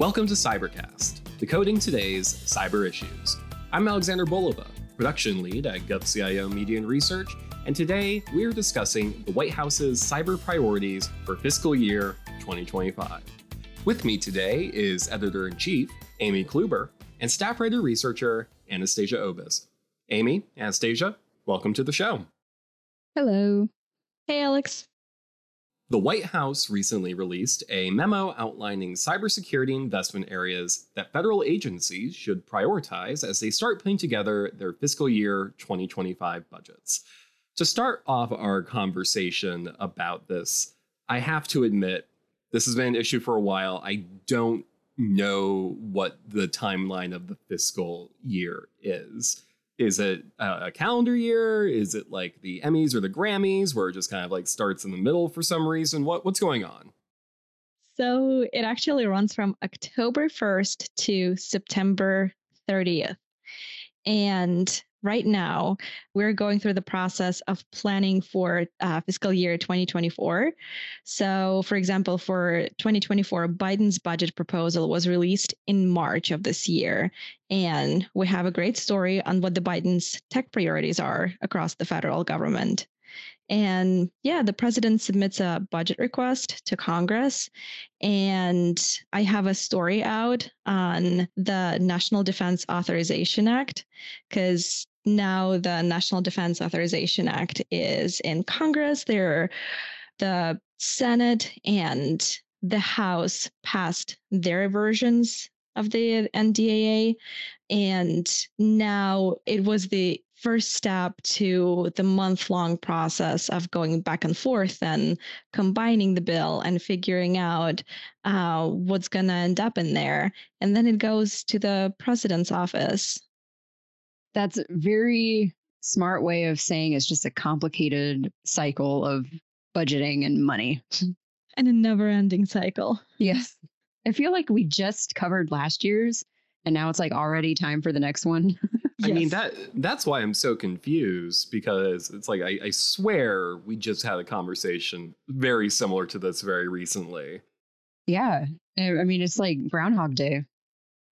Welcome to Cybercast, decoding today's cyber issues. I'm Alexander Bolova, production lead at GovCIO Media and Research, and today we're discussing the White House's cyber priorities for fiscal year 2025. With me today is editor in chief Amy Kluber and staff writer researcher Anastasia Obis. Amy, Anastasia, welcome to the show. Hello. Hey, Alex. The White House recently released a memo outlining cybersecurity investment areas that federal agencies should prioritize as they start putting together their fiscal year 2025 budgets. To start off our conversation about this, I have to admit this has been an issue for a while. I don't know what the timeline of the fiscal year is is it a calendar year? Is it like the Emmys or the Grammys where it just kind of like starts in the middle for some reason? What what's going on? So it actually runs from October 1st to September 30th. And right now we're going through the process of planning for uh, fiscal year 2024 so for example for 2024 biden's budget proposal was released in march of this year and we have a great story on what the biden's tech priorities are across the federal government and yeah, the president submits a budget request to Congress. And I have a story out on the National Defense Authorization Act because now the National Defense Authorization Act is in Congress. There, the Senate and the House passed their versions of the NDAA. And now it was the first step to the month long process of going back and forth and combining the bill and figuring out uh, what's going to end up in there. And then it goes to the president's office that's a very smart way of saying it's just a complicated cycle of budgeting and money. And a never ending cycle. Yes. I feel like we just covered last year's and now it's like already time for the next one. I mean that that's why I'm so confused because it's like I, I swear we just had a conversation very similar to this very recently. Yeah. I mean it's like Groundhog Day.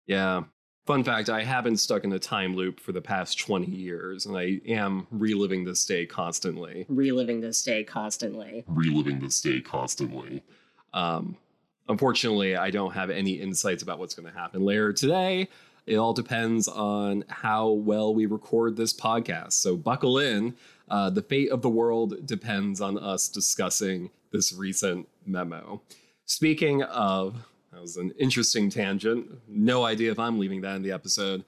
Yeah. Fun fact I have been stuck in a time loop for the past 20 years, and I am reliving this day constantly. Reliving this day constantly. Reliving this day constantly. Um, unfortunately, I don't have any insights about what's going to happen later today. It all depends on how well we record this podcast. So buckle in. Uh, the fate of the world depends on us discussing this recent memo. Speaking of that was an interesting tangent. No idea if I'm leaving that in the episode.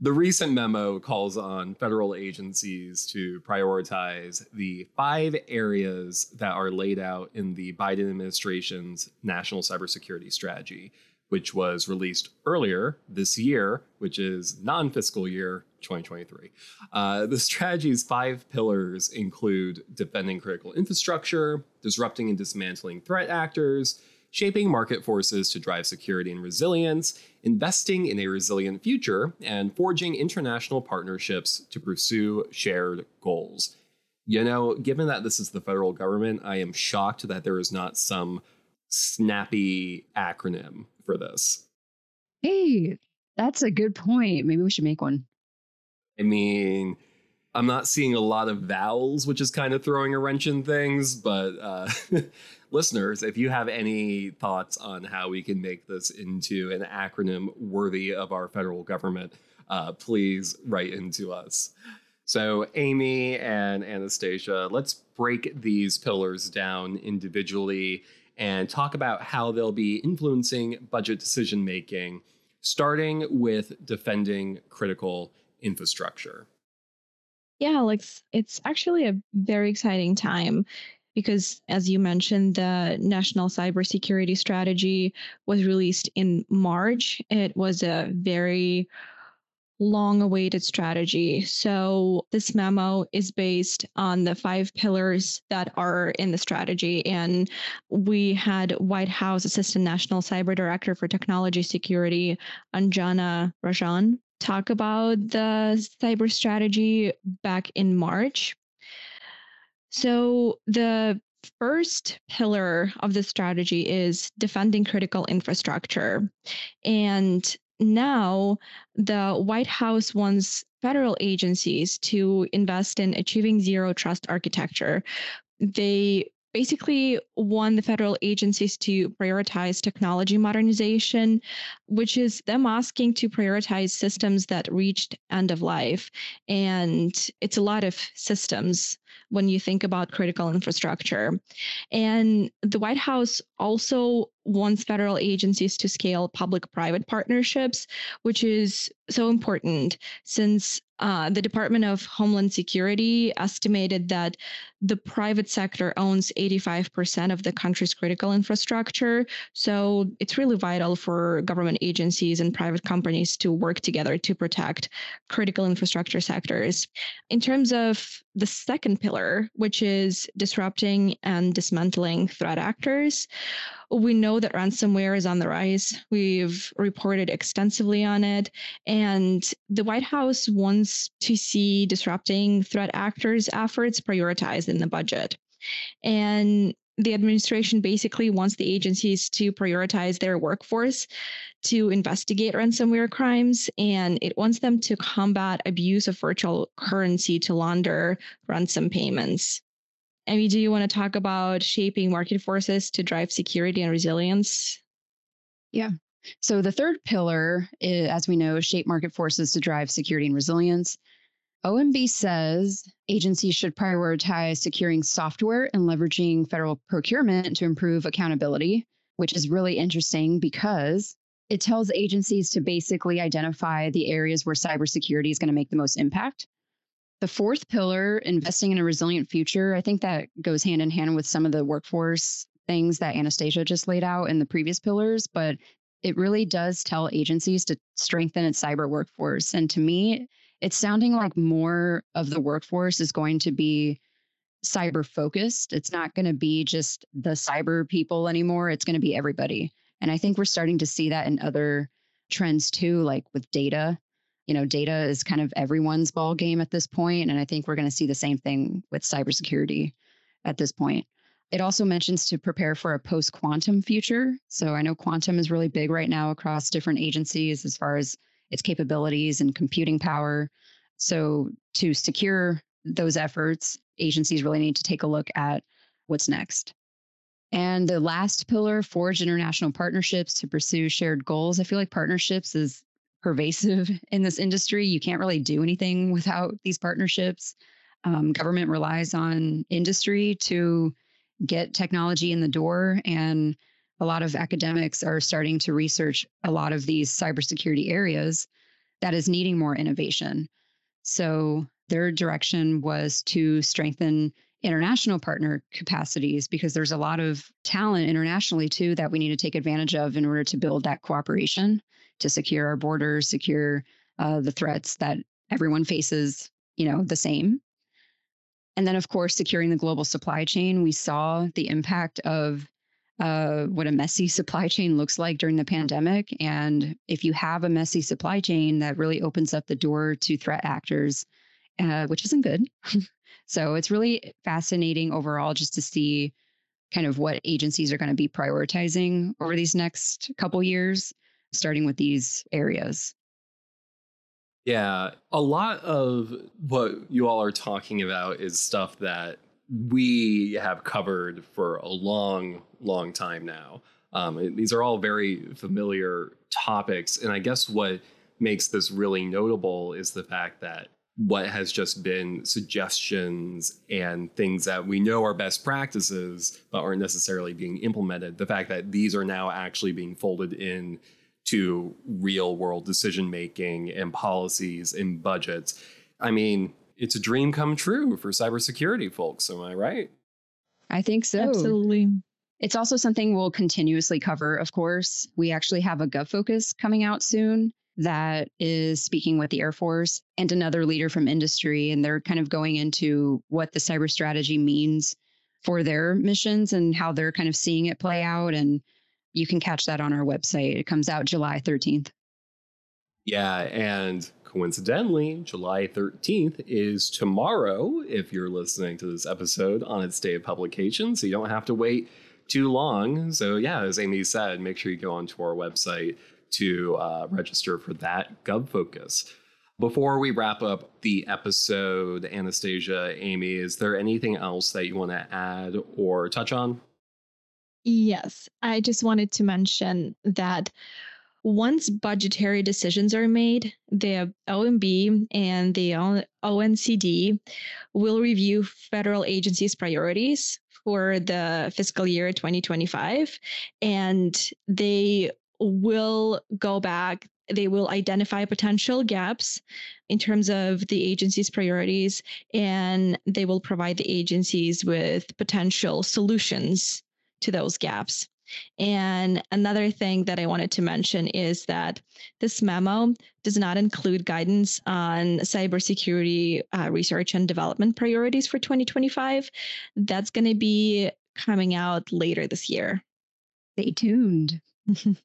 The recent memo calls on federal agencies to prioritize the five areas that are laid out in the Biden administration's national cybersecurity strategy, which was released earlier this year, which is non fiscal year 2023. Uh, the strategy's five pillars include defending critical infrastructure, disrupting and dismantling threat actors, shaping market forces to drive security and resilience, investing in a resilient future, and forging international partnerships to pursue shared goals. You know, given that this is the federal government, I am shocked that there is not some snappy acronym for this. Hey, that's a good point. Maybe we should make one. I mean, I'm not seeing a lot of vowels, which is kind of throwing a wrench in things, but uh, listeners, if you have any thoughts on how we can make this into an acronym worthy of our federal government, uh, please write into us. So, Amy and Anastasia, let's break these pillars down individually and talk about how they'll be influencing budget decision making, starting with defending critical infrastructure. Yeah, Alex, it's actually a very exciting time because, as you mentioned, the National Cybersecurity Strategy was released in March. It was a very long awaited strategy. So, this memo is based on the five pillars that are in the strategy. And we had White House Assistant National Cyber Director for Technology Security, Anjana Rajan, talk about the cyber strategy back in March. So the first pillar of the strategy is defending critical infrastructure. And now the White House wants federal agencies to invest in achieving zero trust architecture. They basically want the federal agencies to prioritize technology modernization, which is them asking to prioritize systems that reached end of life. And it's a lot of systems when you think about critical infrastructure. And the White House also wants federal agencies to scale public private partnerships, which is so important since uh, the Department of Homeland Security estimated that the private sector owns 85% of the country's critical infrastructure. So it's really vital for government agencies and private companies to work together to protect critical infrastructure sectors. In terms of the second pillar, which is disrupting and dismantling threat actors, we know that ransomware is on the rise. We've reported extensively on it. And the White House wants to see disrupting threat actors' efforts prioritized in the budget. And the administration basically wants the agencies to prioritize their workforce to investigate ransomware crimes and it wants them to combat abuse of virtual currency to launder ransom payments. Amy, do you want to talk about shaping market forces to drive security and resilience? Yeah. So the third pillar, is, as we know, shape market forces to drive security and resilience. OMB says agencies should prioritize securing software and leveraging federal procurement to improve accountability, which is really interesting because it tells agencies to basically identify the areas where cybersecurity is going to make the most impact the fourth pillar, investing in a resilient future, I think that goes hand in hand with some of the workforce things that Anastasia just laid out in the previous pillars, but it really does tell agencies to strengthen its cyber workforce. And to me, it's sounding like more of the workforce is going to be cyber focused. It's not going to be just the cyber people anymore. It's going to be everybody. And I think we're starting to see that in other trends too, like with data you know, data is kind of everyone's ball game at this point, and I think we're going to see the same thing with cybersecurity at this point. It also mentions to prepare for a post quantum future. So I know quantum is really big right now across different agencies as far as its capabilities and computing power. So to secure those efforts, agencies really need to take a look at what's next. And the last pillar, forge international partnerships to pursue shared goals. I feel like partnerships is pervasive in this industry. You can't really do anything without these partnerships. Um, government relies on industry to get technology in the door, and a lot of academics are starting to research a lot of these cybersecurity areas that is needing more innovation. So their direction was to strengthen international partner capacities because there's a lot of talent internationally too that we need to take advantage of in order to build that cooperation to secure our borders, secure uh, the threats that everyone faces, you know, the same. And then, of course, securing the global supply chain. We saw the impact of uh, what a messy supply chain looks like during the pandemic. And if you have a messy supply chain, that really opens up the door to threat actors, uh, which isn't good. so it's really fascinating overall just to see kind of what agencies are going to be prioritizing over these next couple years starting with these areas. Yeah, a lot of what you all are talking about is stuff that we have covered for a long, long time now. Um, these are all very familiar topics. And I guess what makes this really notable is the fact that what has just been suggestions and things that we know are best practices, but aren't necessarily being implemented, the fact that these are now actually being folded in to real world decision making and policies and budgets. I mean, it's a dream come true for cybersecurity folks. Am I right? I think so. Absolutely. It's also something we'll continuously cover, of course. We actually have a GovFocus coming out soon that is speaking with the Air Force and another leader from industry. And they're kind of going into what the cyber strategy means for their missions and how they're kind of seeing it play out and you can catch that on our website. It comes out July 13th. Yeah, and Coincidentally, July 13th is tomorrow if you're listening to this episode on its day of publication, so you don't have to wait too long. So, yeah, as Amy said, make sure you go onto our website to uh, register for that GovFocus. Before we wrap up the episode, Anastasia, Amy, is there anything else that you want to add or touch on? Yes, I just wanted to mention that once budgetary decisions are made, the OMB and the ONCD will review federal agencies' priorities for the fiscal year 2025, and they will go back they will identify potential gaps in terms of the agency's priorities and they will provide the agencies with potential solutions to those gaps. And another thing that I wanted to mention is that this memo does not include guidance on cybersecurity uh, research and development priorities for 2025. That's going to be coming out later this year. Stay tuned.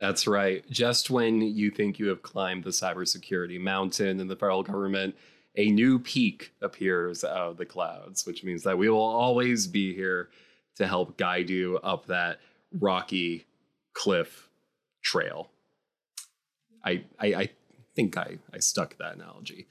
That's right. Just when you think you have climbed the cybersecurity mountain in the federal government, a new peak appears out of the clouds, which means that we will always be here to help guide you up that rocky cliff trail. I I, I think I, I stuck that analogy.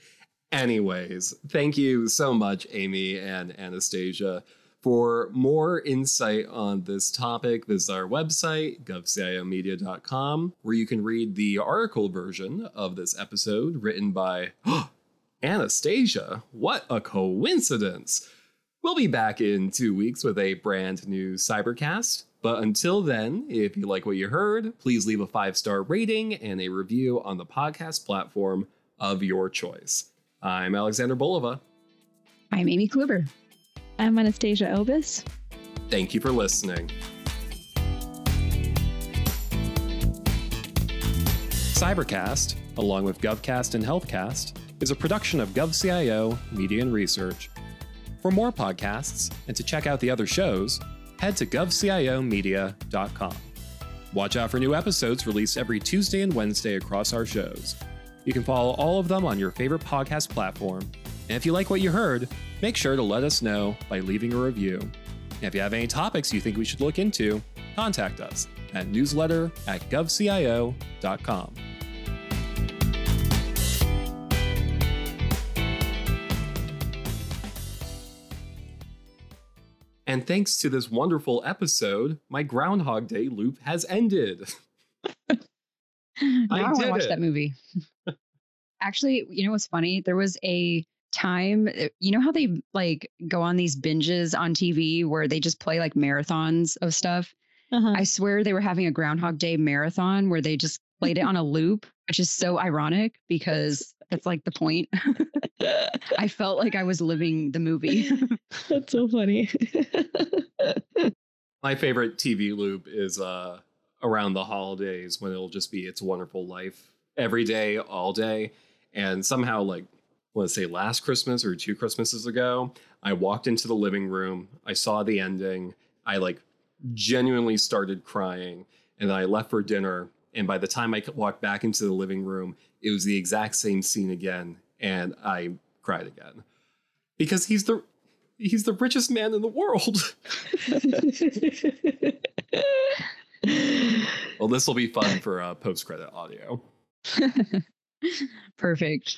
Anyways, thank you so much, Amy and Anastasia. For more insight on this topic, visit our website, govciomedia.com, where you can read the article version of this episode written by Anastasia. What a coincidence! We'll be back in two weeks with a brand new Cybercast. But until then, if you like what you heard, please leave a five star rating and a review on the podcast platform of your choice. I'm Alexander Bolova. I'm Amy Kluber. I'm Anastasia Obis. Thank you for listening. Cybercast, along with GovCast and HealthCast, is a production of GovCIO Media and Research. For more podcasts and to check out the other shows, head to govciomedia.com. Watch out for new episodes released every Tuesday and Wednesday across our shows. You can follow all of them on your favorite podcast platform. And if you like what you heard, make sure to let us know by leaving a review. And if you have any topics you think we should look into, contact us at newsletter at govcio.com. And thanks to this wonderful episode, my Groundhog Day loop has ended. I, I want to watch it. that movie. Actually, you know what's funny? There was a time eh, you know how they like go on these binges on TV where they just play like marathons of stuff uh-huh. I swear they were having a Groundhog Day marathon where they just played it on a loop, which is so ironic because that's like the point. I felt like I was living the movie. that's so funny. My favorite TV loop is uh, around the holidays when it'll just be It's a Wonderful Life every day, all day. And somehow, like, let's say last Christmas or two Christmases ago, I walked into the living room, I saw the ending, I like genuinely started crying. And I left for dinner. And by the time I walked back into the living room, it was the exact same scene again. And I cried again because he's the he's the richest man in the world. well, this will be fun for uh, post credit audio. Perfect.